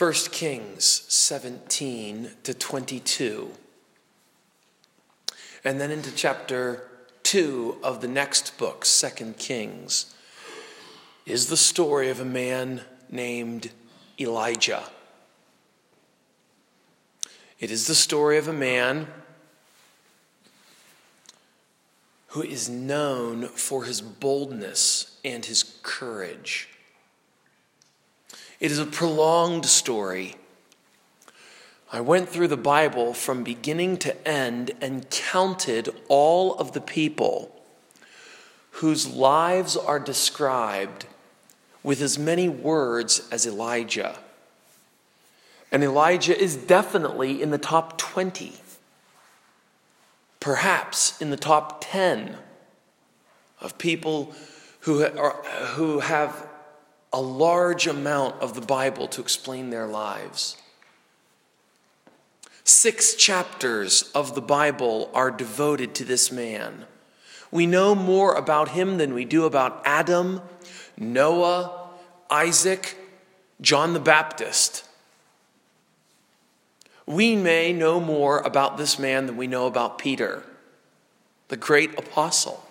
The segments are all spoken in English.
1 Kings 17 to 22. And then into chapter 2 of the next book, 2 Kings, is the story of a man named Elijah. It is the story of a man who is known for his boldness and his courage. It is a prolonged story. I went through the Bible from beginning to end and counted all of the people whose lives are described with as many words as Elijah. And Elijah is definitely in the top 20, perhaps in the top 10 of people who, are, who have a large amount of the Bible to explain their lives. Six chapters of the Bible are devoted to this man. We know more about him than we do about Adam, Noah, Isaac, John the Baptist. We may know more about this man than we know about Peter, the great apostle.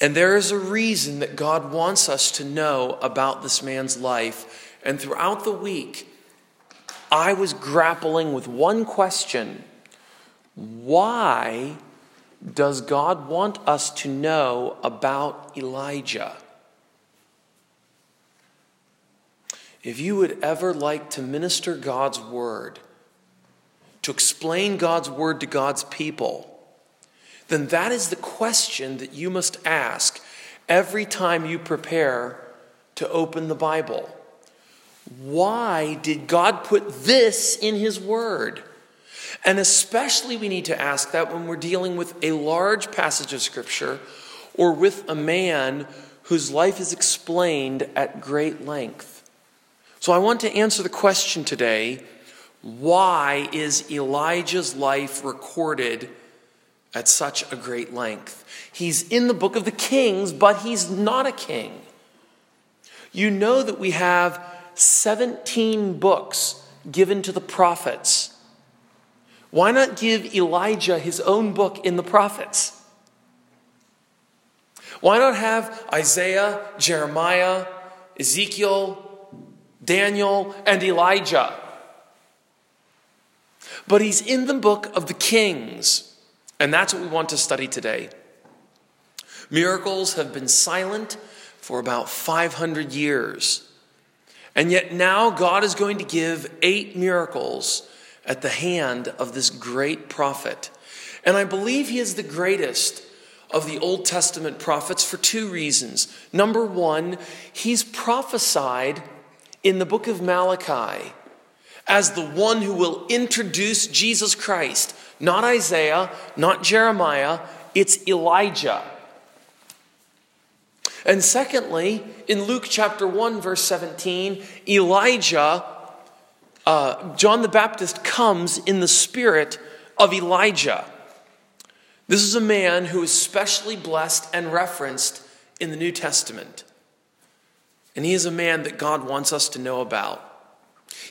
And there is a reason that God wants us to know about this man's life. And throughout the week, I was grappling with one question Why does God want us to know about Elijah? If you would ever like to minister God's word, to explain God's word to God's people, then that is the question that you must ask every time you prepare to open the Bible. Why did God put this in His Word? And especially, we need to ask that when we're dealing with a large passage of Scripture or with a man whose life is explained at great length. So, I want to answer the question today why is Elijah's life recorded at such a great length. He's in the book of the Kings, but he's not a king. You know that we have 17 books given to the prophets. Why not give Elijah his own book in the prophets? Why not have Isaiah, Jeremiah, Ezekiel, Daniel, and Elijah? But he's in the book of the Kings. And that's what we want to study today. Miracles have been silent for about 500 years. And yet now God is going to give eight miracles at the hand of this great prophet. And I believe he is the greatest of the Old Testament prophets for two reasons. Number one, he's prophesied in the book of Malachi as the one who will introduce Jesus Christ not Isaiah, not Jeremiah, it's Elijah. And secondly, in Luke chapter 1, verse 17, Elijah, uh, John the Baptist comes in the spirit of Elijah. This is a man who is specially blessed and referenced in the New Testament. And he is a man that God wants us to know about.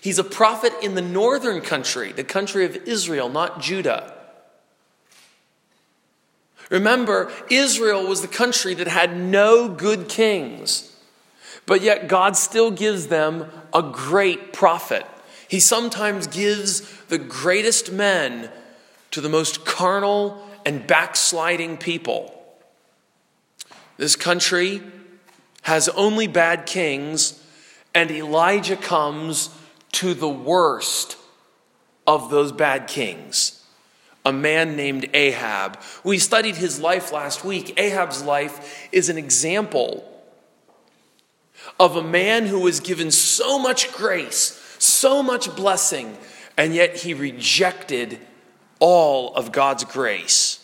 He's a prophet in the northern country, the country of Israel, not Judah. Remember, Israel was the country that had no good kings, but yet God still gives them a great prophet. He sometimes gives the greatest men to the most carnal and backsliding people. This country has only bad kings, and Elijah comes to the worst of those bad kings, a man named Ahab. We studied his life last week. Ahab's life is an example of a man who was given so much grace, so much blessing, and yet he rejected all of God's grace.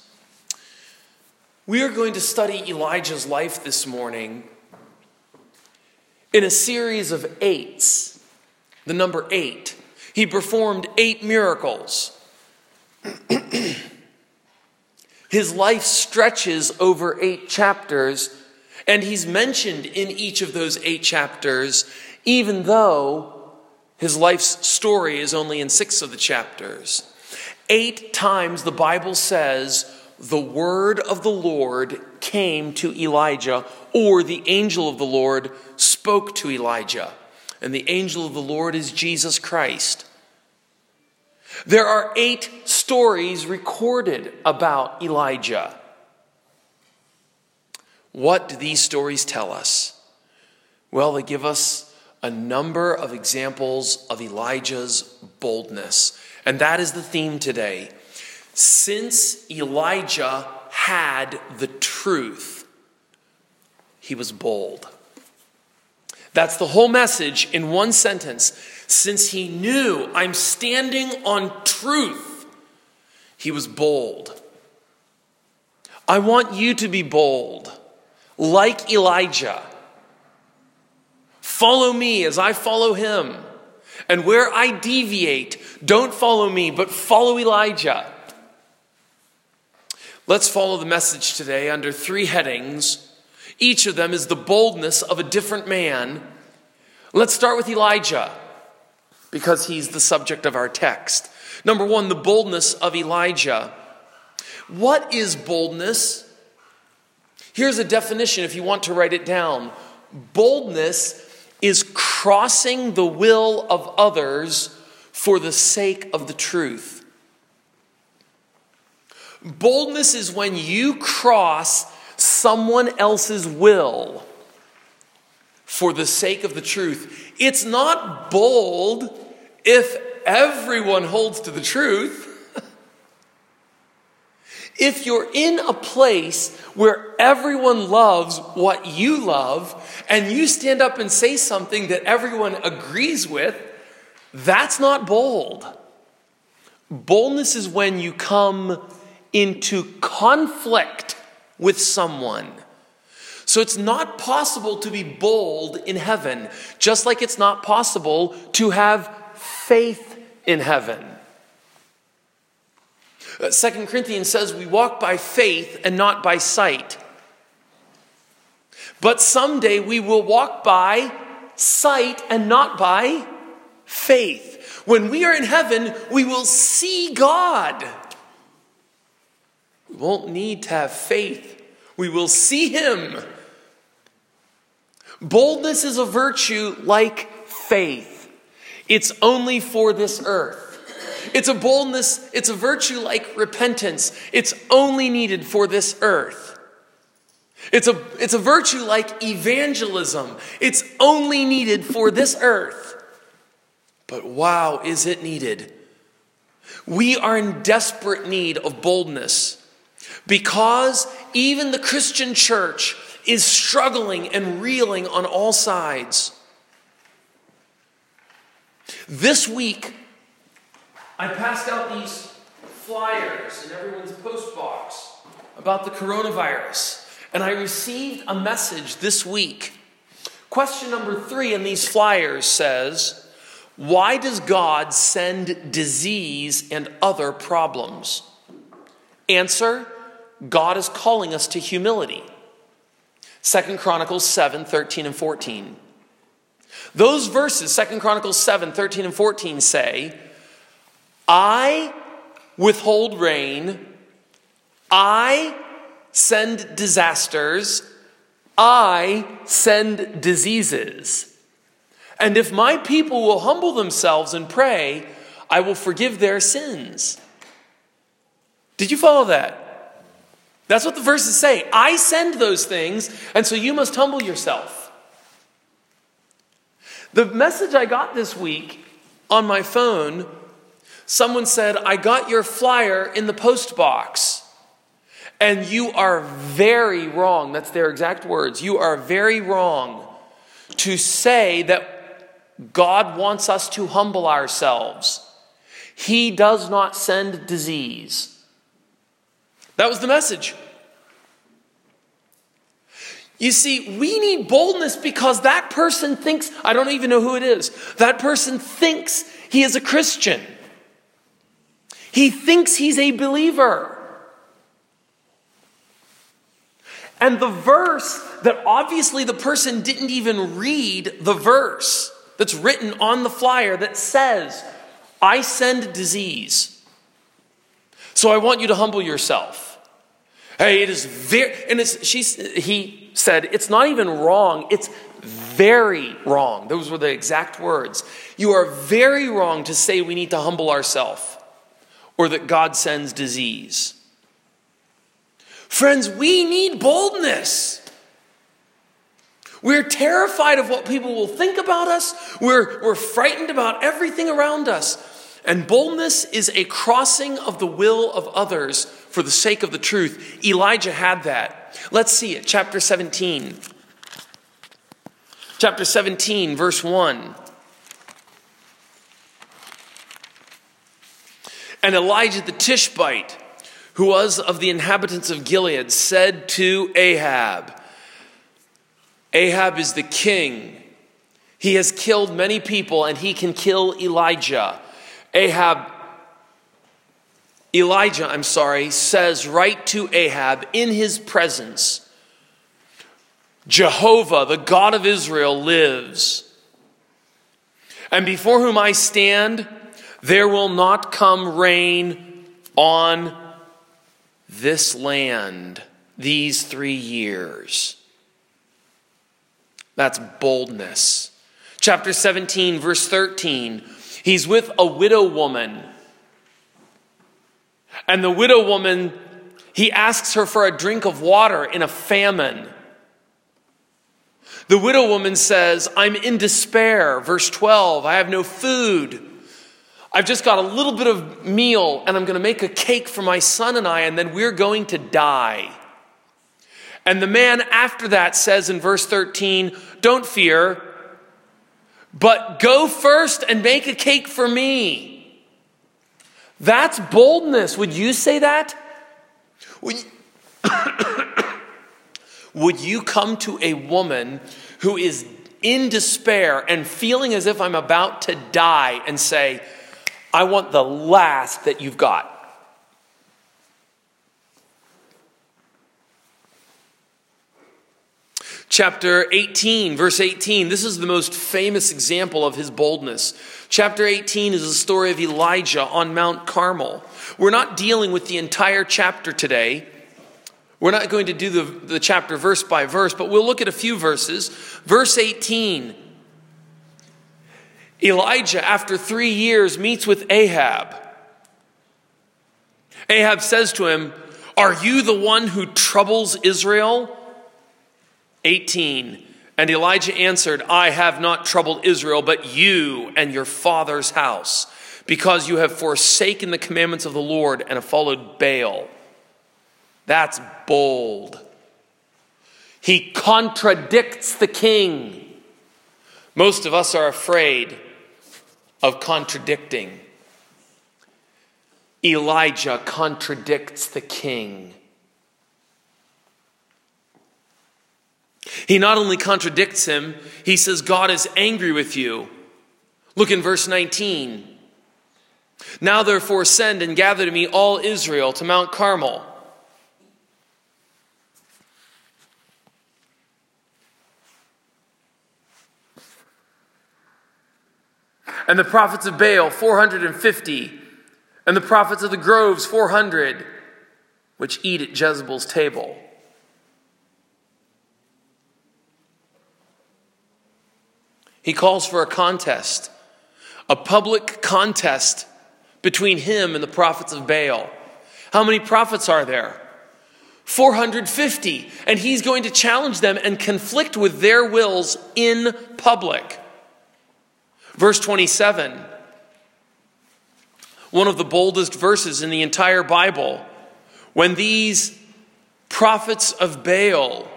We are going to study Elijah's life this morning in a series of eights the number eight. He performed eight miracles. His life stretches over eight chapters, and he's mentioned in each of those eight chapters even though his life's story is only in six of the chapters. Eight times the Bible says the word of the Lord came to Elijah, or the angel of the Lord spoke to Elijah. And the angel of the Lord is Jesus Christ. There are eight stories recorded about Elijah. What do these stories tell us? Well, they give us a number of examples of Elijah's boldness. And that is the theme today. Since Elijah had the truth, he was bold. That's the whole message in one sentence. Since he knew I'm standing on truth, he was bold. I want you to be bold, like Elijah. Follow me as I follow him. And where I deviate, don't follow me, but follow Elijah. Let's follow the message today under three headings. Each of them is the boldness of a different man. Let's start with Elijah because he's the subject of our text. Number one, the boldness of Elijah. What is boldness? Here's a definition if you want to write it down boldness is crossing the will of others for the sake of the truth. Boldness is when you cross someone else's will for the sake of the truth. It's not bold if everyone holds to the truth. if you're in a place where everyone loves what you love and you stand up and say something that everyone agrees with, that's not bold. Boldness is when you come into conflict with someone. So it's not possible to be bold in heaven, just like it's not possible to have faith in heaven. Uh, Second Corinthians says we walk by faith and not by sight. But someday we will walk by sight and not by faith. When we are in heaven, we will see God. Won't need to have faith. We will see him. Boldness is a virtue like faith. It's only for this earth. It's a boldness, it's a virtue like repentance. It's only needed for this earth. It's a, it's a virtue like evangelism. It's only needed for this earth. But wow, is it needed? We are in desperate need of boldness. Because even the Christian church is struggling and reeling on all sides. This week, I passed out these flyers in everyone's post box about the coronavirus, and I received a message this week. Question number three in these flyers says, Why does God send disease and other problems? Answer God is calling us to humility. Second Chronicles 7 13 and 14. Those verses, Second Chronicles 7 13 and 14, say, I withhold rain, I send disasters, I send diseases. And if my people will humble themselves and pray, I will forgive their sins. Did you follow that? That's what the verses say. I send those things, and so you must humble yourself. The message I got this week on my phone, someone said, I got your flyer in the post box. And you are very wrong. That's their exact words. You are very wrong to say that God wants us to humble ourselves. He does not send disease. That was the message. You see, we need boldness because that person thinks, I don't even know who it is, that person thinks he is a Christian. He thinks he's a believer. And the verse that obviously the person didn't even read the verse. that's written on the flyer that says, I send disease. So I want you to humble yourself. Hey, it is very, and it's, she's, he said, it's not even wrong, it's very wrong. Those were the exact words. You are very wrong to say we need to humble ourselves or that God sends disease. Friends, we need boldness. We're terrified of what people will think about us. We're, we're frightened about everything around us. And boldness is a crossing of the will of others for the sake of the truth. Elijah had that. Let's see it, chapter 17. Chapter 17, verse 1. And Elijah the Tishbite, who was of the inhabitants of Gilead, said to Ahab, Ahab is the king. He has killed many people and he can kill Elijah. Ahab, Elijah, I'm sorry, says right to Ahab in his presence, Jehovah, the God of Israel, lives. And before whom I stand, there will not come rain on this land these three years. That's boldness. Chapter 17, verse 13. He's with a widow woman. And the widow woman, he asks her for a drink of water in a famine. The widow woman says, I'm in despair. Verse 12, I have no food. I've just got a little bit of meal, and I'm going to make a cake for my son and I, and then we're going to die. And the man after that says in verse 13, Don't fear, but go first and make a cake for me. That's boldness. Would you say that? Would you, Would you come to a woman who is in despair and feeling as if I'm about to die and say, I want the last that you've got? Chapter 18, verse 18. This is the most famous example of his boldness. Chapter 18 is the story of Elijah on Mount Carmel. We're not dealing with the entire chapter today. We're not going to do the, the chapter verse by verse, but we'll look at a few verses. Verse 18 Elijah, after three years, meets with Ahab. Ahab says to him, Are you the one who troubles Israel? 18. And Elijah answered, I have not troubled Israel, but you and your father's house, because you have forsaken the commandments of the Lord and have followed Baal. That's bold. He contradicts the king. Most of us are afraid of contradicting. Elijah contradicts the king. He not only contradicts him, he says, God is angry with you. Look in verse 19. Now therefore send and gather to me all Israel to Mount Carmel. And the prophets of Baal, 450. And the prophets of the groves, 400, which eat at Jezebel's table. He calls for a contest, a public contest between him and the prophets of Baal. How many prophets are there? 450. And he's going to challenge them and conflict with their wills in public. Verse 27, one of the boldest verses in the entire Bible. When these prophets of Baal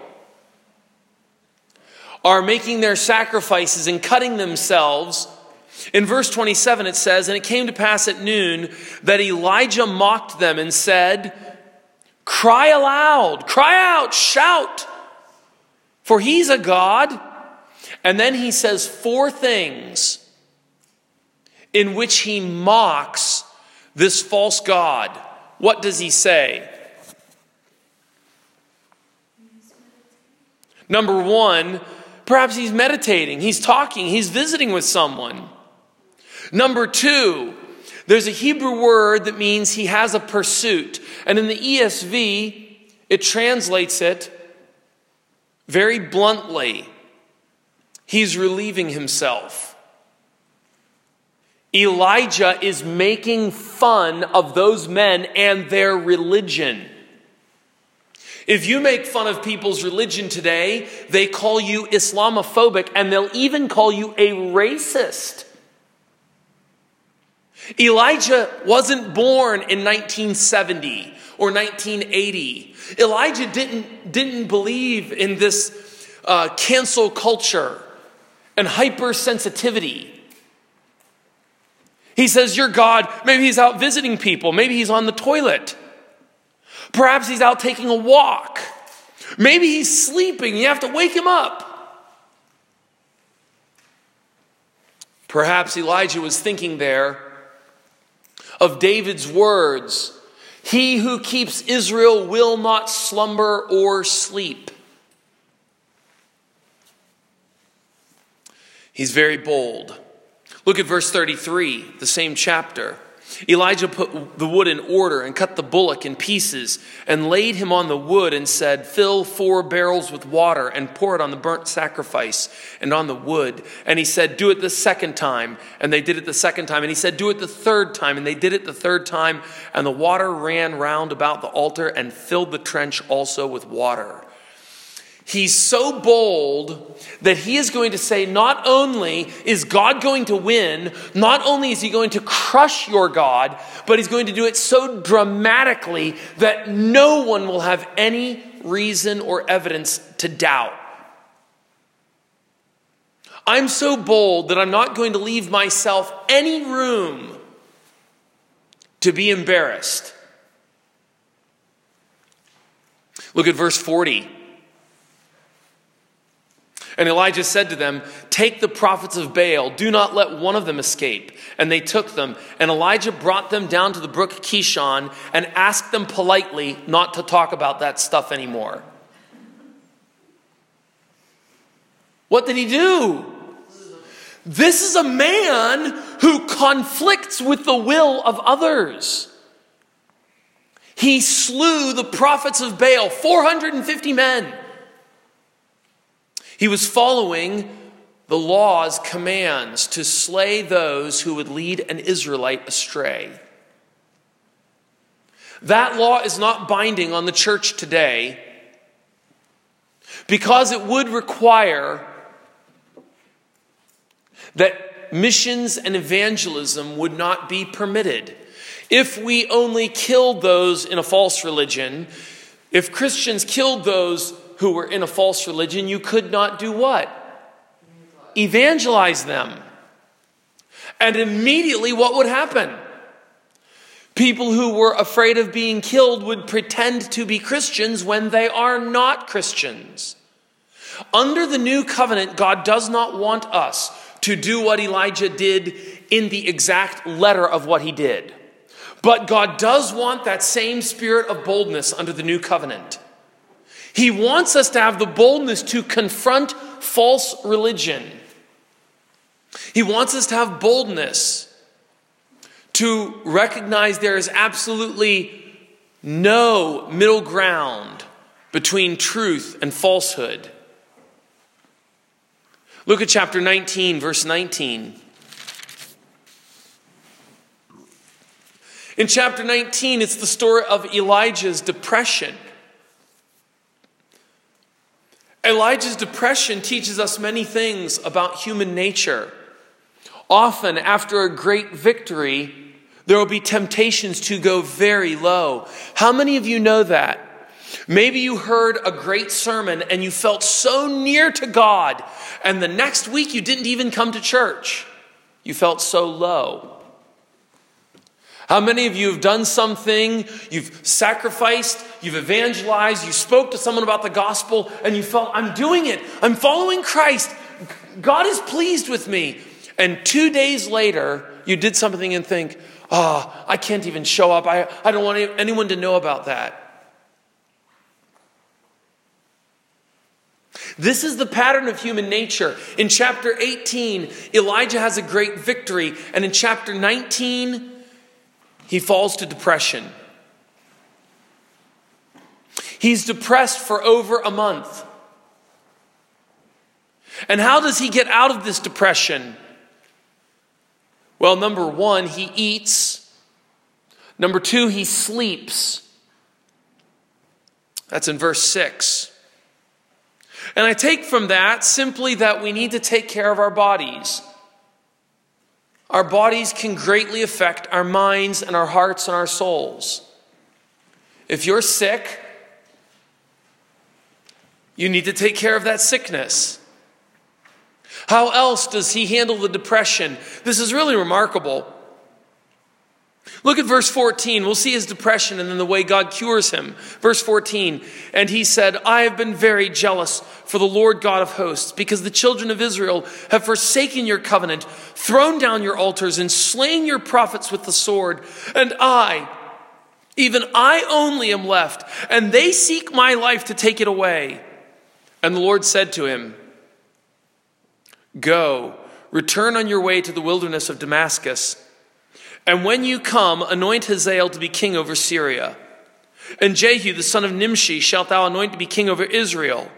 are making their sacrifices and cutting themselves. In verse 27, it says, And it came to pass at noon that Elijah mocked them and said, Cry aloud, cry out, shout, for he's a God. And then he says four things in which he mocks this false God. What does he say? Number one, Perhaps he's meditating, he's talking, he's visiting with someone. Number two, there's a Hebrew word that means he has a pursuit. And in the ESV, it translates it very bluntly. He's relieving himself. Elijah is making fun of those men and their religion. If you make fun of people's religion today, they call you Islamophobic and they'll even call you a racist. Elijah wasn't born in 1970 or 1980. Elijah didn't, didn't believe in this uh, cancel culture and hypersensitivity. He says, Your God, maybe he's out visiting people, maybe he's on the toilet, perhaps he's out taking a walk, maybe he's sleeping, you have to wake him up. Perhaps Elijah was thinking there of David's words He who keeps Israel will not slumber or sleep. He's very bold. Look at verse 33, the same chapter. Elijah put the wood in order and cut the bullock in pieces and laid him on the wood and said, Fill four barrels with water and pour it on the burnt sacrifice and on the wood. And he said, Do it the second time. And they did it the second time. And he said, Do it the third time. And they did it the third time. And the water ran round about the altar and filled the trench also with water. He's so bold that he is going to say, not only is God going to win, not only is he going to crush your God, but he's going to do it so dramatically that no one will have any reason or evidence to doubt. I'm so bold that I'm not going to leave myself any room to be embarrassed. Look at verse 40. And Elijah said to them, Take the prophets of Baal, do not let one of them escape. And they took them. And Elijah brought them down to the brook Kishon and asked them politely not to talk about that stuff anymore. What did he do? This is a man who conflicts with the will of others. He slew the prophets of Baal, 450 men. He was following the law's commands to slay those who would lead an Israelite astray. That law is not binding on the church today because it would require that missions and evangelism would not be permitted. If we only killed those in a false religion, if Christians killed those who were in a false religion, you could not do what? Evangelize them. And immediately, what would happen? People who were afraid of being killed would pretend to be Christians when they are not Christians. Under the new covenant, God does not want us to do what Elijah did in the exact letter of what he did. But God does want that same spirit of boldness under the new covenant. He wants us to have the boldness to confront false religion. He wants us to have boldness to recognize there is absolutely no middle ground between truth and falsehood. Look at chapter 19, verse 19. In chapter 19, it's the story of Elijah's depression. Elijah's depression teaches us many things about human nature. Often, after a great victory, there will be temptations to go very low. How many of you know that? Maybe you heard a great sermon and you felt so near to God, and the next week you didn't even come to church. You felt so low. How many of you have done something, you've sacrificed, you've evangelized, you spoke to someone about the gospel, and you felt, I'm doing it, I'm following Christ, God is pleased with me. And two days later, you did something and think, oh, I can't even show up, I, I don't want anyone to know about that. This is the pattern of human nature. In chapter 18, Elijah has a great victory, and in chapter 19, he falls to depression. He's depressed for over a month. And how does he get out of this depression? Well, number one, he eats. Number two, he sleeps. That's in verse 6. And I take from that simply that we need to take care of our bodies. Our bodies can greatly affect our minds and our hearts and our souls. If you're sick, you need to take care of that sickness. How else does he handle the depression? This is really remarkable. Look at verse 14. We'll see his depression and then the way God cures him. Verse 14. And he said, I have been very jealous for the Lord God of hosts, because the children of Israel have forsaken your covenant, thrown down your altars, and slain your prophets with the sword. And I, even I only am left, and they seek my life to take it away. And the Lord said to him, Go, return on your way to the wilderness of Damascus. And when you come, anoint Hazael to be king over Syria. And Jehu, the son of Nimshi, shalt thou anoint to be king over Israel.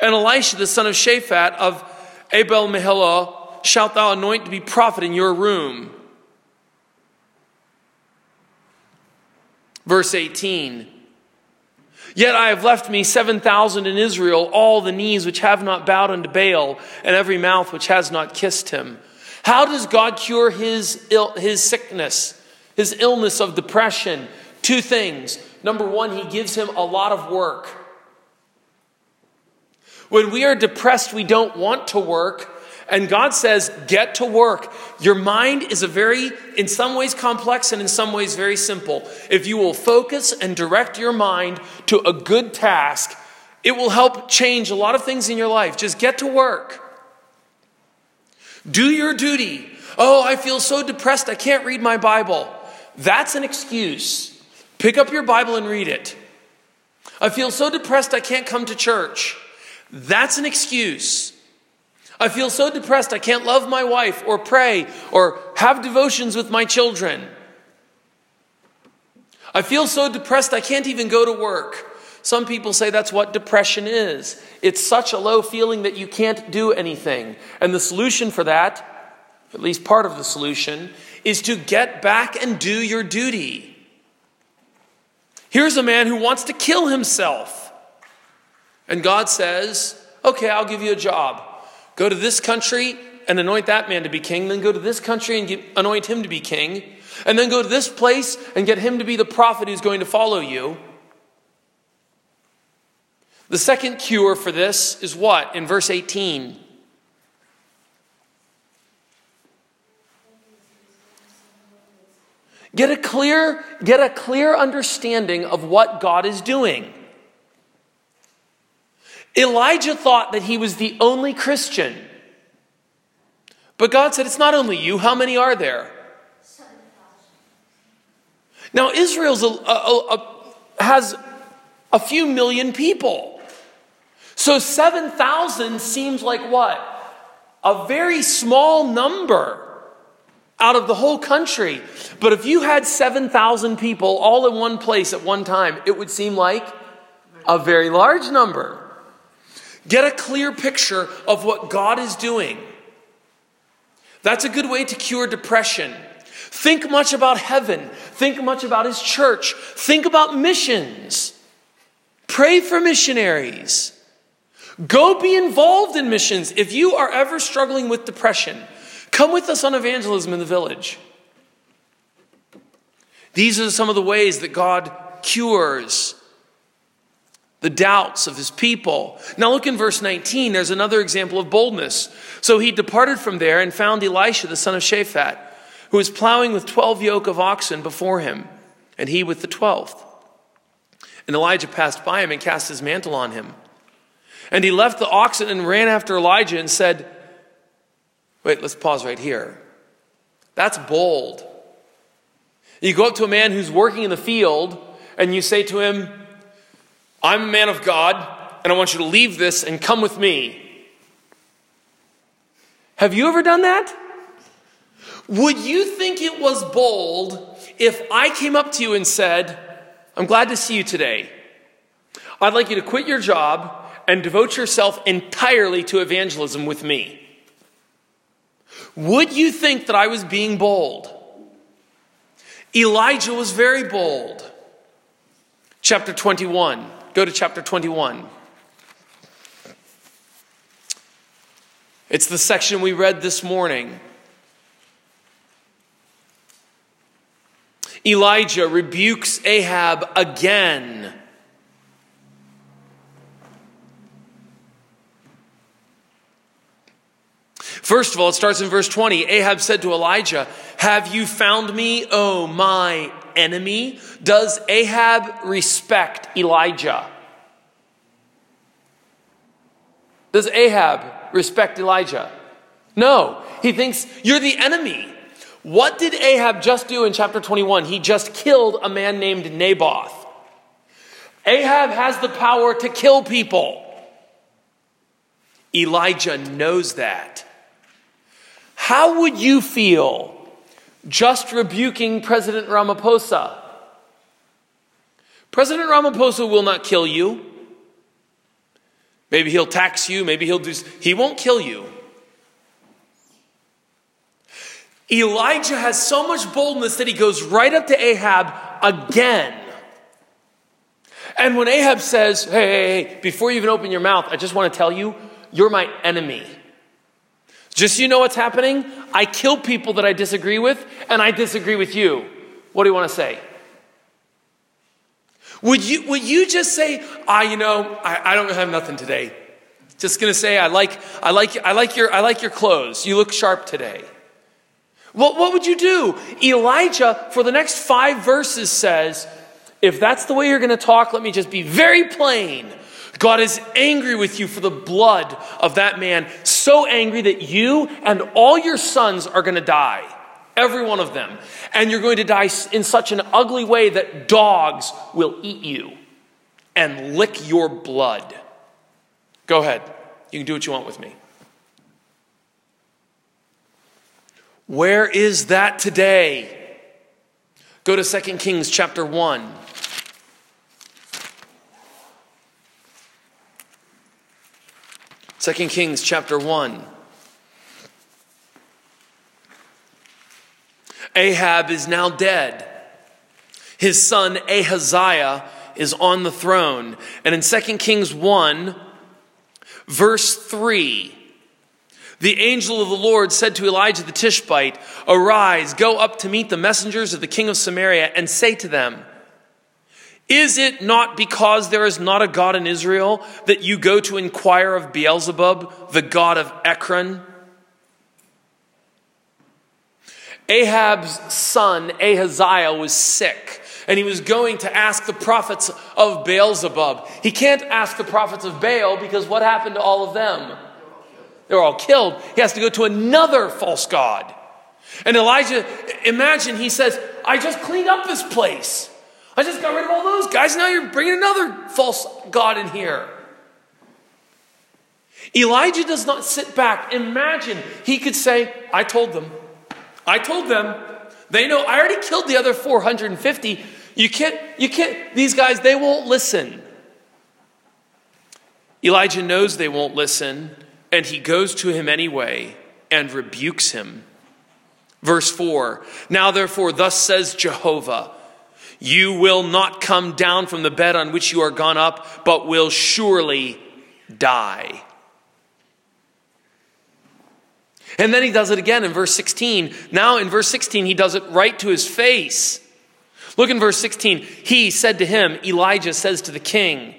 And Elisha, the son of Shaphat of Abel Meholah, shalt thou anoint to be prophet in your room. Verse 18. Yet I have left me 7,000 in Israel, all the knees which have not bowed unto Baal, and every mouth which has not kissed him. How does God cure his, Ill, his sickness, his illness of depression? Two things. Number one, he gives him a lot of work. When we are depressed, we don't want to work. And God says, get to work. Your mind is a very, in some ways complex and in some ways very simple. If you will focus and direct your mind to a good task, it will help change a lot of things in your life. Just get to work. Do your duty. Oh, I feel so depressed, I can't read my Bible. That's an excuse. Pick up your Bible and read it. I feel so depressed, I can't come to church. That's an excuse. I feel so depressed I can't love my wife or pray or have devotions with my children. I feel so depressed I can't even go to work. Some people say that's what depression is. It's such a low feeling that you can't do anything. And the solution for that, at least part of the solution, is to get back and do your duty. Here's a man who wants to kill himself. And God says, Okay, I'll give you a job. Go to this country and anoint that man to be king, then go to this country and get, anoint him to be king, and then go to this place and get him to be the prophet who's going to follow you. The second cure for this is what? In verse 18. Get a clear, get a clear understanding of what God is doing. Elijah thought that he was the only Christian. But God said, It's not only you. How many are there? Now, Israel has a few million people. So 7,000 seems like what? A very small number out of the whole country. But if you had 7,000 people all in one place at one time, it would seem like a very large number. Get a clear picture of what God is doing. That's a good way to cure depression. Think much about heaven. Think much about His church. Think about missions. Pray for missionaries. Go be involved in missions. If you are ever struggling with depression, come with us on evangelism in the village. These are some of the ways that God cures the doubts of his people. Now look in verse 19. There's another example of boldness. So he departed from there and found Elisha, the son of Shaphat, who was plowing with 12 yoke of oxen before him, and he with the 12th. And Elijah passed by him and cast his mantle on him. And he left the oxen and ran after Elijah and said, Wait, let's pause right here. That's bold. You go up to a man who's working in the field and you say to him, I'm a man of God. and I want you to leave this and come with me. Have you ever done that? Would you think it was bold if I came up to you and said, I'm glad to see you today. I'd like you to quit your job and devote yourself entirely to evangelism with me? Would you think that I was being bold? Elijah was very bold. Chapter 21. Go to chapter 21. It's the section we read this morning. Elijah rebukes Ahab again. First of all, it starts in verse 20. Ahab said to Elijah, Have you found me, O my enemy? Does Ahab respect Elijah? Does Ahab respect Elijah? No. He thinks, You're the enemy. What did Ahab just do in chapter 21? He just killed a man named Naboth. Ahab has the power to kill people. Elijah knows that. How would you feel just rebuking President Ramaphosa? President Ramaphosa will not kill you. Maybe he'll tax you, maybe he'll do he won't kill you. Elijah has so much boldness that he goes right up to Ahab again. And when Ahab says, hey, hey, hey, before you even open your mouth, I just want to tell you, you're my enemy. Just so you know what's happening, I kill people that I disagree with, and I disagree with you. What do you want to say? Would you, would you just say, ah, you know, I, I don't have nothing today. Just gonna say, I like, I like, I like your, I like your clothes. You look sharp today. What, what would you do? Elijah, for the next five verses, says, If that's the way you're to talk, let me just be very plain. God is angry with you for the blood of that man, so angry that you and all your sons are going to die. Every one of them. And you're going to die in such an ugly way that dogs will eat you and lick your blood. Go ahead. You can do what you want with me. Where is that today? Go to 2 Kings chapter 1. Second Kings chapter 1. Ahab is now dead. His son Ahaziah is on the throne. And in 2 Kings 1, verse 3, the angel of the Lord said to Elijah the Tishbite, Arise, go up to meet the messengers of the king of Samaria, and say to them, Is it not because there is not a God in Israel that you go to inquire of Beelzebub, the god of Ekron? Ahab's son, Ahaziah, was sick and he was going to ask the prophets of Beelzebub. He can't ask the prophets of Baal because what happened to all of them? They were all killed. He has to go to another false god. And Elijah, imagine he says, I just cleaned up this place. I just got rid of all those guys. Now you're bringing another false god in here. Elijah does not sit back. Imagine he could say, I told them. I told them. They know I already killed the other 450. You can't, you can't, these guys, they won't listen. Elijah knows they won't listen. And he goes to him anyway and rebukes him. Verse 4 Now therefore, thus says Jehovah, you will not come down from the bed on which you are gone up, but will surely die. And then he does it again in verse 16. Now in verse 16, he does it right to his face. Look in verse 16. He said to him, Elijah says to the king,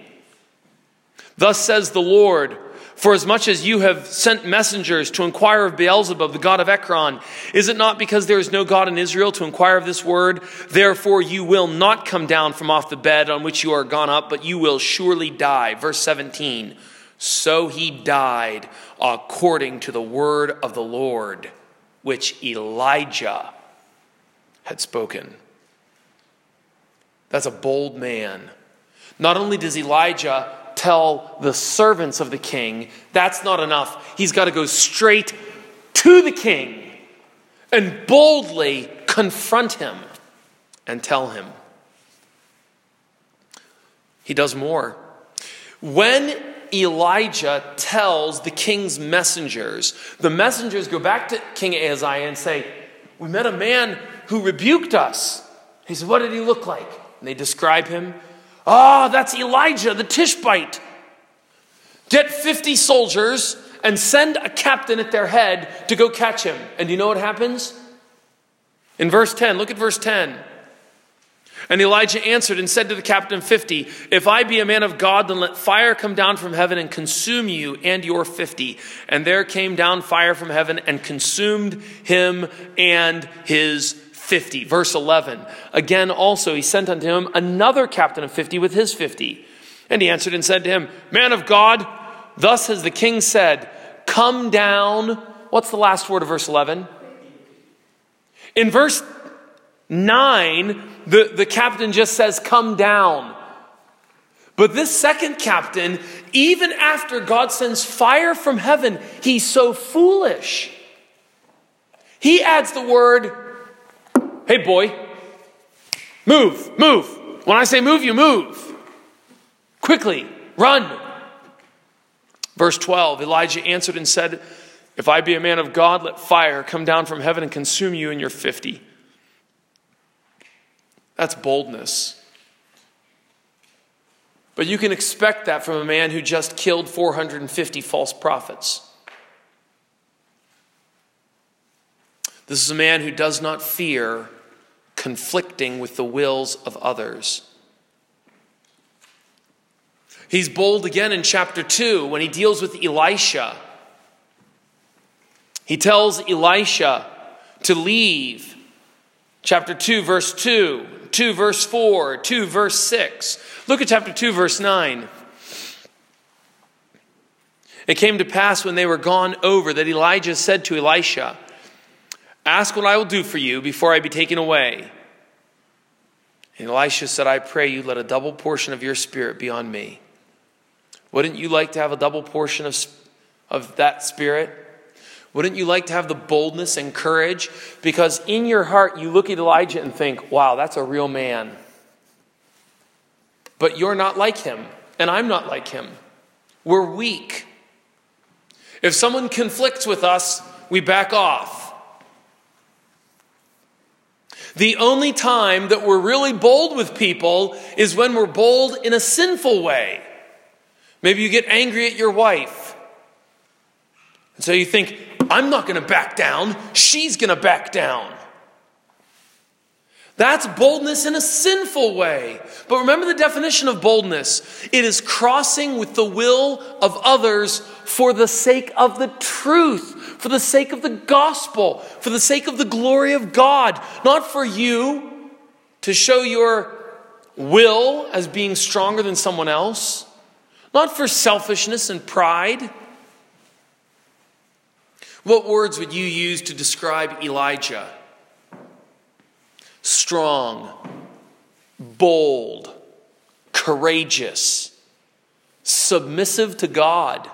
Thus says the Lord, for as much as you have sent messengers to inquire of Beelzebub, the god of Ekron, is it not because there is no God in Israel to inquire of this word? Therefore you will not come down from off the bed on which you are gone up, but you will surely die. Verse 17. So he died according to the word of the Lord, which Elijah had spoken. That's a bold man. Not only does Elijah tell the servants of the king. That's not enough. He's got to go straight to the king and boldly confront him and tell him. He does more. When Elijah tells the king's messengers, the messengers go back to King Ahaziah and say, We met a man who rebuked us. He said, What did he look like? And they describe him. Ah, oh, that's Elijah, the Tishbite. Get 50 soldiers and send a captain at their head to go catch him. And you know what happens? In verse 10, look at verse 10. And Elijah answered and said to the captain of 50, If I be a man of God, then let fire come down from heaven and consume you and your 50. And there came down fire from heaven and consumed him and his 50. Verse 11. Again, also, he sent unto him another captain of 50 with his 50. And he answered and said to him, Man of God, thus has the king said, Come down. What's the last word of verse 11? In verse 9, the, the captain just says, Come down. But this second captain, even after God sends fire from heaven, he's so foolish. He adds the word, Hey, boy, move, move. When I say move, you move. Quickly, run. Verse 12 Elijah answered and said, If I be a man of God, let fire come down from heaven and consume you and your 50. That's boldness. But you can expect that from a man who just killed 450 false prophets. This is a man who does not fear conflicting with the wills of others. He's bold again in chapter 2 when he deals with Elisha. He tells Elisha to leave. Chapter 2, verse 2. 2, verse 4, 2, verse 6. Look at chapter 2, verse 9. It came to pass when they were gone over that Elijah said to Elisha, Ask what I will do for you before I be taken away. And Elisha said, I pray you, let a double portion of your spirit be on me. Wouldn't you like to have a double portion of, of that spirit? Wouldn't you like to have the boldness and courage? Because in your heart, you look at Elijah and think, wow, that's a real man. But you're not like him, and I'm not like him. We're weak. If someone conflicts with us, we back off. The only time that we're really bold with people is when we're bold in a sinful way. Maybe you get angry at your wife. And so you think, I'm not going to back down. She's going to back down. That's boldness in a sinful way. But remember the definition of boldness it is crossing with the will of others for the sake of the truth, for the sake of the gospel, for the sake of the glory of God, not for you to show your will as being stronger than someone else, not for selfishness and pride what words would you use to describe Elijah? Strong, bold, courageous, submissive to God.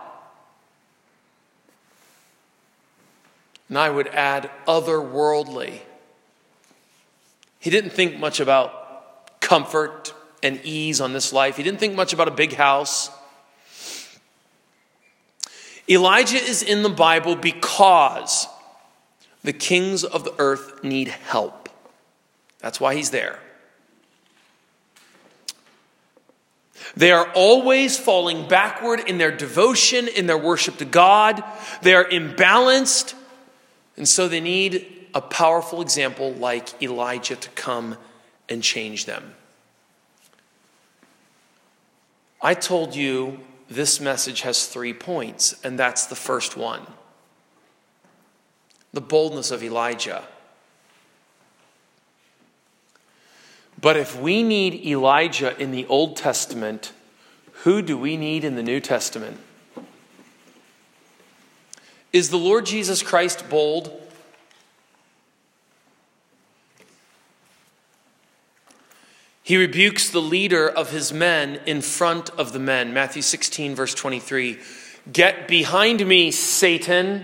And I would add otherworldly. He didn't think much about comfort and ease on this life. He didn't think much about a big house. Elijah is in the Bible because the kings of the earth need help. That's why he's there. They are always falling backward in their devotion, in their worship to God. They are imbalanced, and so they need a powerful example like Elijah to come and change them. I told you this message has three points, and that's the first one the boldness of Elijah. But if we need Elijah in the Old Testament, who do we need in the New Testament? Is the Lord Jesus Christ bold? He rebukes the leader of his men in front of the men. Matthew 16, verse 23. Get behind me, Satan.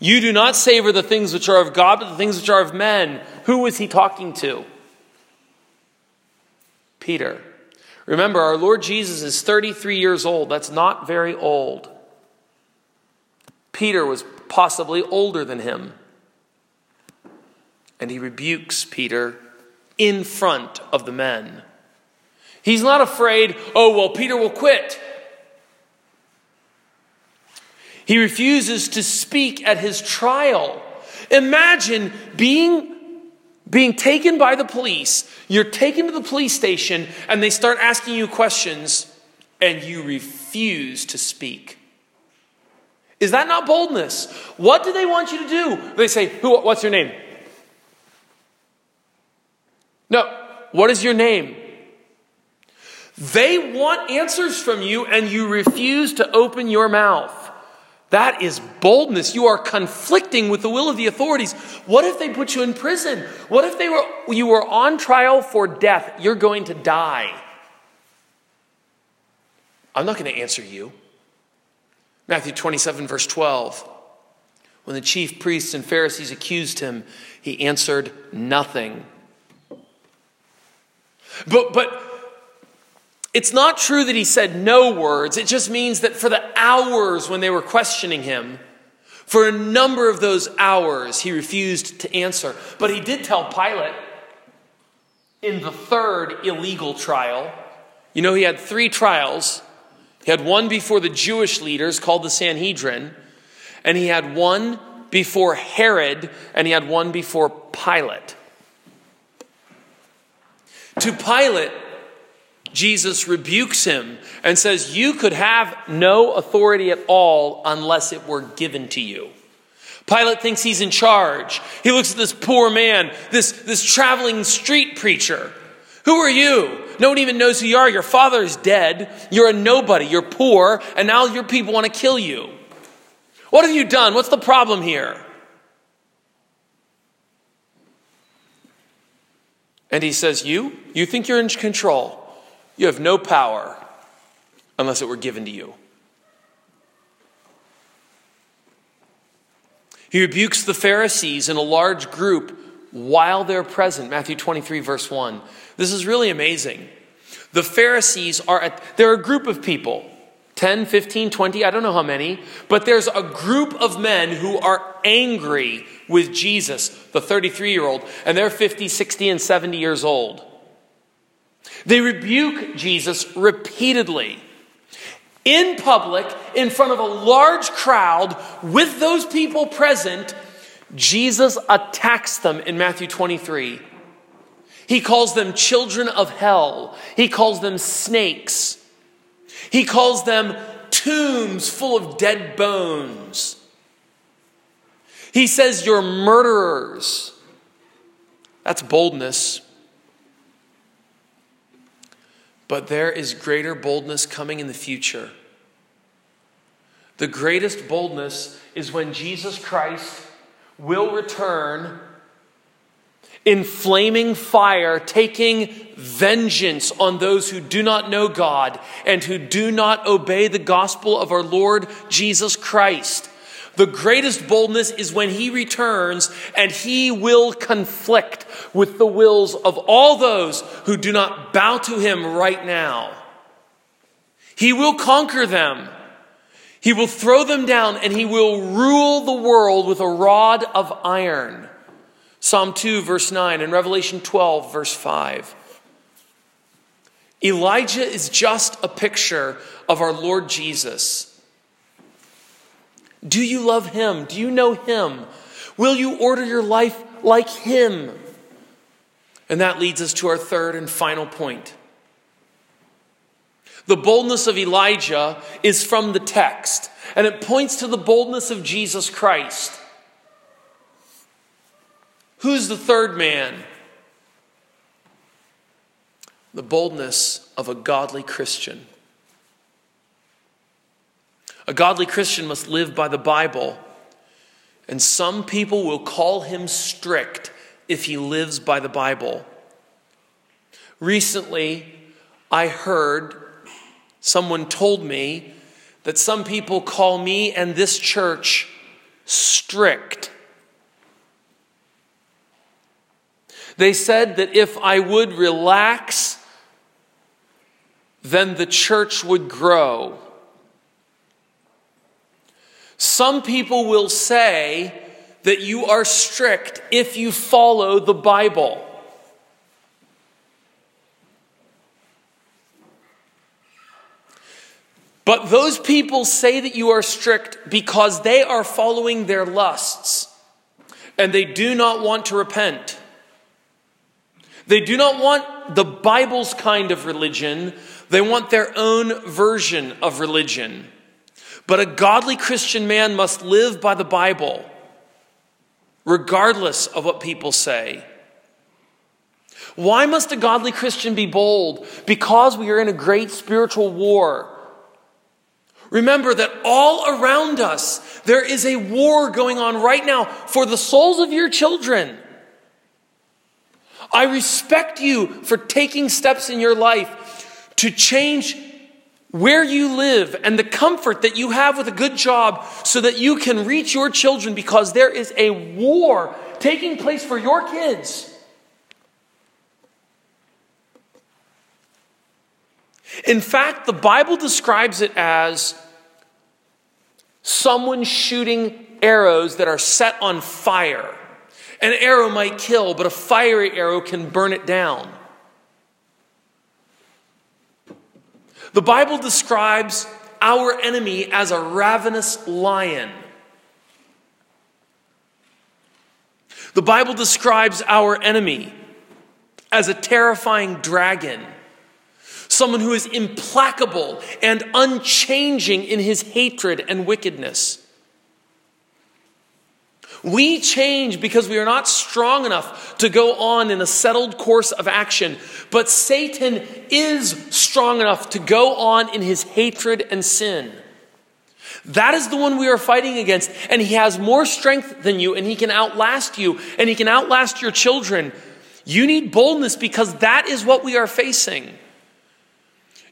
You do not savor the things which are of God, but the things which are of men. Who was he talking to? Peter. Remember, our Lord Jesus is 33 years old. That's not very old. Peter was possibly older than him. And he rebukes Peter in front of the men. He's not afraid, oh, well, Peter will quit. He refuses to speak at his trial. Imagine being, being taken by the police. You're taken to the police station and they start asking you questions and you refuse to speak. Is that not boldness? What do they want you to do? They say, Who, What's your name? No, what is your name? They want answers from you and you refuse to open your mouth. That is boldness. You are conflicting with the will of the authorities. What if they put you in prison? What if they were, you were on trial for death? You're going to die. I'm not going to answer you. Matthew 27, verse 12. When the chief priests and Pharisees accused him, he answered nothing. But, but it's not true that he said no words. It just means that for the hours when they were questioning him, for a number of those hours, he refused to answer. But he did tell Pilate in the third illegal trial. You know, he had three trials. He had one before the Jewish leaders called the Sanhedrin, and he had one before Herod, and he had one before Pilate. To Pilate, Jesus rebukes him and says, You could have no authority at all unless it were given to you. Pilate thinks he's in charge. He looks at this poor man, this, this traveling street preacher. Who are you? No one even knows who you are. Your father is dead. You're a nobody. You're poor. And now your people want to kill you. What have you done? What's the problem here? And he says, You? You think you're in control? You have no power unless it were given to you. He rebukes the Pharisees in a large group while they're present. Matthew 23, verse 1. This is really amazing. The Pharisees are, at, they're a group of people 10, 15, 20, I don't know how many, but there's a group of men who are angry with Jesus, the 33 year old, and they're 50, 60, and 70 years old. They rebuke Jesus repeatedly in public, in front of a large crowd, with those people present. Jesus attacks them in Matthew 23. He calls them children of hell. He calls them snakes. He calls them tombs full of dead bones. He says, You're murderers. That's boldness. But there is greater boldness coming in the future. The greatest boldness is when Jesus Christ will return in flaming fire, taking vengeance on those who do not know God and who do not obey the gospel of our Lord Jesus Christ. The greatest boldness is when he returns and he will conflict with the wills of all those who do not bow to him right now. He will conquer them. He will throw them down and he will rule the world with a rod of iron. Psalm 2, verse 9, and Revelation 12, verse 5. Elijah is just a picture of our Lord Jesus. Do you love him? Do you know him? Will you order your life like him? And that leads us to our third and final point. The boldness of Elijah is from the text, and it points to the boldness of Jesus Christ. Who's the third man? The boldness of a godly Christian. A godly Christian must live by the Bible. And some people will call him strict if he lives by the Bible. Recently, I heard someone told me that some people call me and this church strict. They said that if I would relax, then the church would grow. Some people will say that you are strict if you follow the Bible. But those people say that you are strict because they are following their lusts and they do not want to repent. They do not want the Bible's kind of religion, they want their own version of religion. But a godly Christian man must live by the Bible, regardless of what people say. Why must a godly Christian be bold? Because we are in a great spiritual war. Remember that all around us, there is a war going on right now for the souls of your children. I respect you for taking steps in your life to change where you live and the comfort that you have with a good job so that you can reach your children because there is a war taking place for your kids. In fact, the Bible describes it as someone shooting arrows that are set on fire. An arrow might kill, but a fiery arrow can burn it down. The Bible describes our enemy as a ravenous lion. The Bible describes our enemy as a terrifying dragon, someone who is implacable and unchanging in his hatred and wickedness. We change because we are not strong enough to go on in a settled course of action. But Satan is strong enough to go on in his hatred and sin. That is the one we are fighting against. And he has more strength than you, and he can outlast you, and he can outlast your children. You need boldness because that is what we are facing.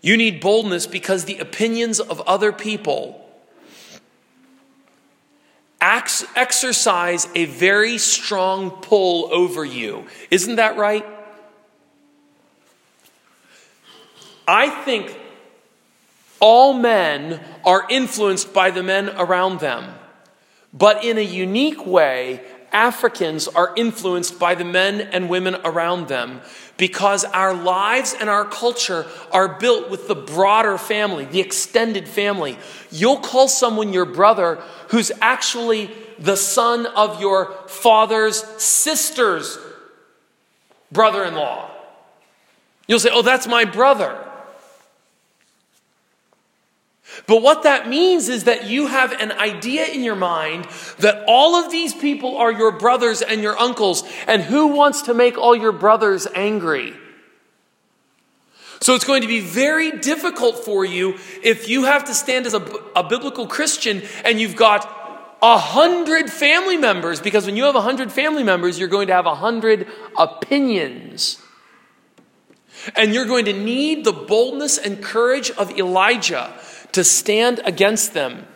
You need boldness because the opinions of other people exercise a very strong pull over you. Isn't that right? I think all men are influenced by the men around them, but in a unique way, Africans are influenced by the men and women around them because our lives and our culture are built with the broader family, the extended family. You'll call someone your brother who's actually the son of your father's sister's brother in law. You'll say, Oh, that's my brother. But what that means is that you have an idea in your mind that all of these people are your brothers and your uncles, and who wants to make all your brothers angry? So it's going to be very difficult for you if you have to stand as a, a biblical Christian and you've got a hundred family members, because when you have a hundred family members, you're going to have a hundred opinions. And you're going to need the boldness and courage of Elijah to stand against them.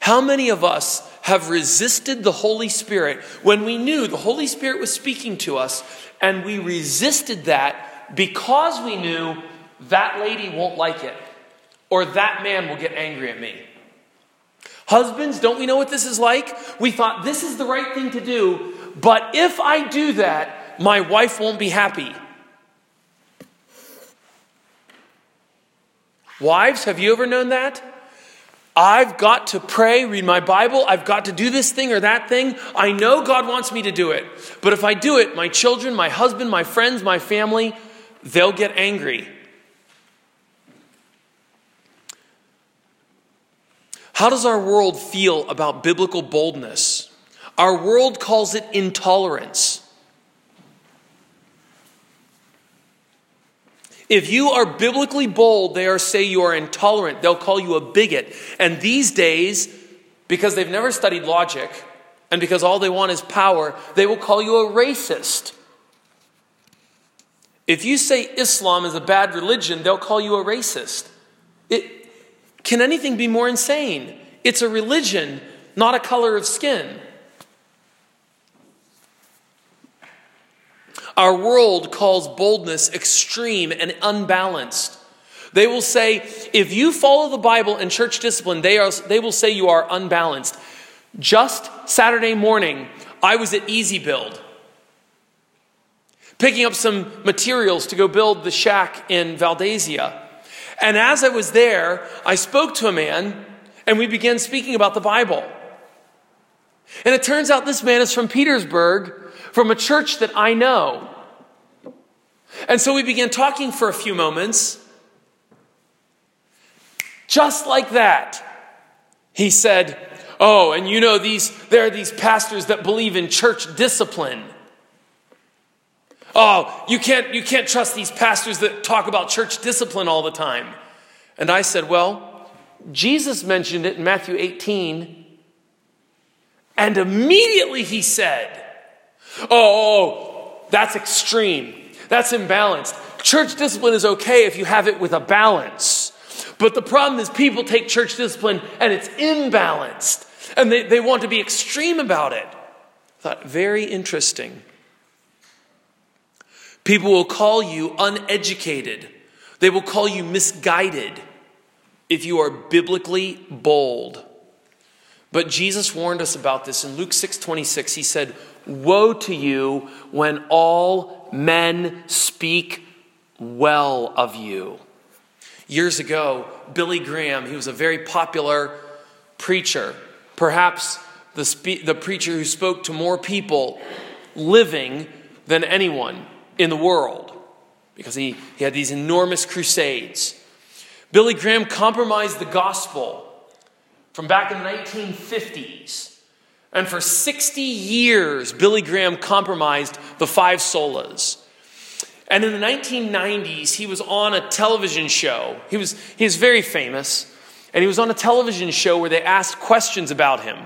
How many of us have resisted the Holy Spirit when we knew the Holy Spirit was speaking to us and we resisted that because we knew that lady won't like it or that man will get angry at me? Husbands, don't we know what this is like? We thought this is the right thing to do, but if I do that, my wife won't be happy. Wives, have you ever known that? I've got to pray, read my Bible, I've got to do this thing or that thing. I know God wants me to do it. But if I do it, my children, my husband, my friends, my family, they'll get angry. How does our world feel about biblical boldness? Our world calls it intolerance. If you are biblically bold, they are say you are intolerant. They'll call you a bigot. And these days, because they've never studied logic and because all they want is power, they will call you a racist. If you say Islam is a bad religion, they'll call you a racist. It, can anything be more insane? It's a religion, not a color of skin. Our world calls boldness extreme and unbalanced. They will say, if you follow the Bible and church discipline, they, are, they will say you are unbalanced. Just Saturday morning, I was at Easy Build, picking up some materials to go build the shack in Valdasia. And as I was there, I spoke to a man, and we began speaking about the Bible. And it turns out this man is from Petersburg, from a church that I know. And so we began talking for a few moments. Just like that, he said, Oh, and you know, these, there are these pastors that believe in church discipline. Oh, you can't, you can't trust these pastors that talk about church discipline all the time. And I said, Well, Jesus mentioned it in Matthew 18. And immediately he said, Oh, oh, oh that's extreme. That's imbalanced. Church discipline is okay if you have it with a balance. But the problem is people take church discipline and it's imbalanced. And they, they want to be extreme about it. I thought, very interesting. People will call you uneducated. They will call you misguided if you are biblically bold. But Jesus warned us about this in Luke 6:26. He said, "Woe to you when all men speak well of you." Years ago, Billy Graham, he was a very popular preacher, perhaps the, spe- the preacher who spoke to more people living than anyone in the world because he, he had these enormous crusades. Billy Graham compromised the gospel from back in the 1950s. And for 60 years, Billy Graham compromised the five solas. And in the 1990s, he was on a television show. He was, he was very famous. And he was on a television show where they asked questions about him.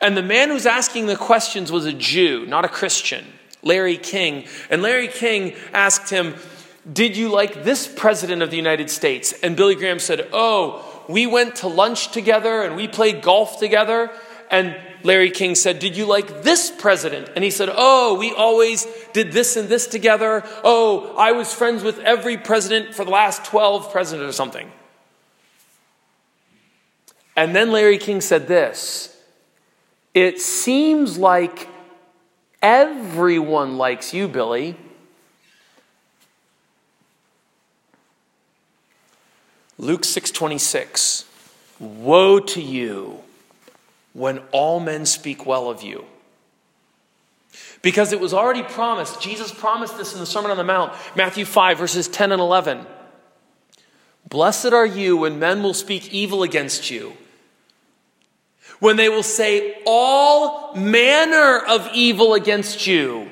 And the man who was asking the questions was a Jew, not a Christian, Larry King. And Larry King asked him, Did you like this president of the United States? And Billy Graham said, Oh, we went to lunch together and we played golf together. And Larry King said, Did you like this president? And he said, Oh, we always did this and this together. Oh, I was friends with every president for the last 12 presidents or something. And then Larry King said this It seems like everyone likes you, Billy. Luke 6:26 Woe to you when all men speak well of you. Because it was already promised, Jesus promised this in the Sermon on the Mount, Matthew 5, verses 10 and 11. Blessed are you when men will speak evil against you, when they will say all manner of evil against you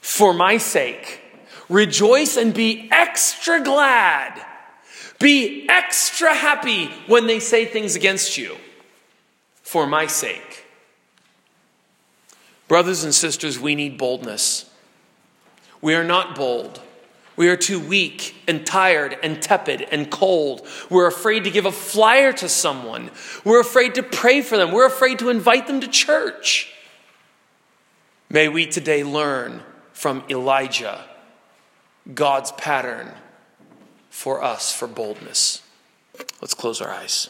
for my sake. Rejoice and be extra glad. Be extra happy when they say things against you for my sake. Brothers and sisters, we need boldness. We are not bold. We are too weak and tired and tepid and cold. We're afraid to give a flyer to someone. We're afraid to pray for them. We're afraid to invite them to church. May we today learn from Elijah God's pattern for us for boldness. Let's close our eyes.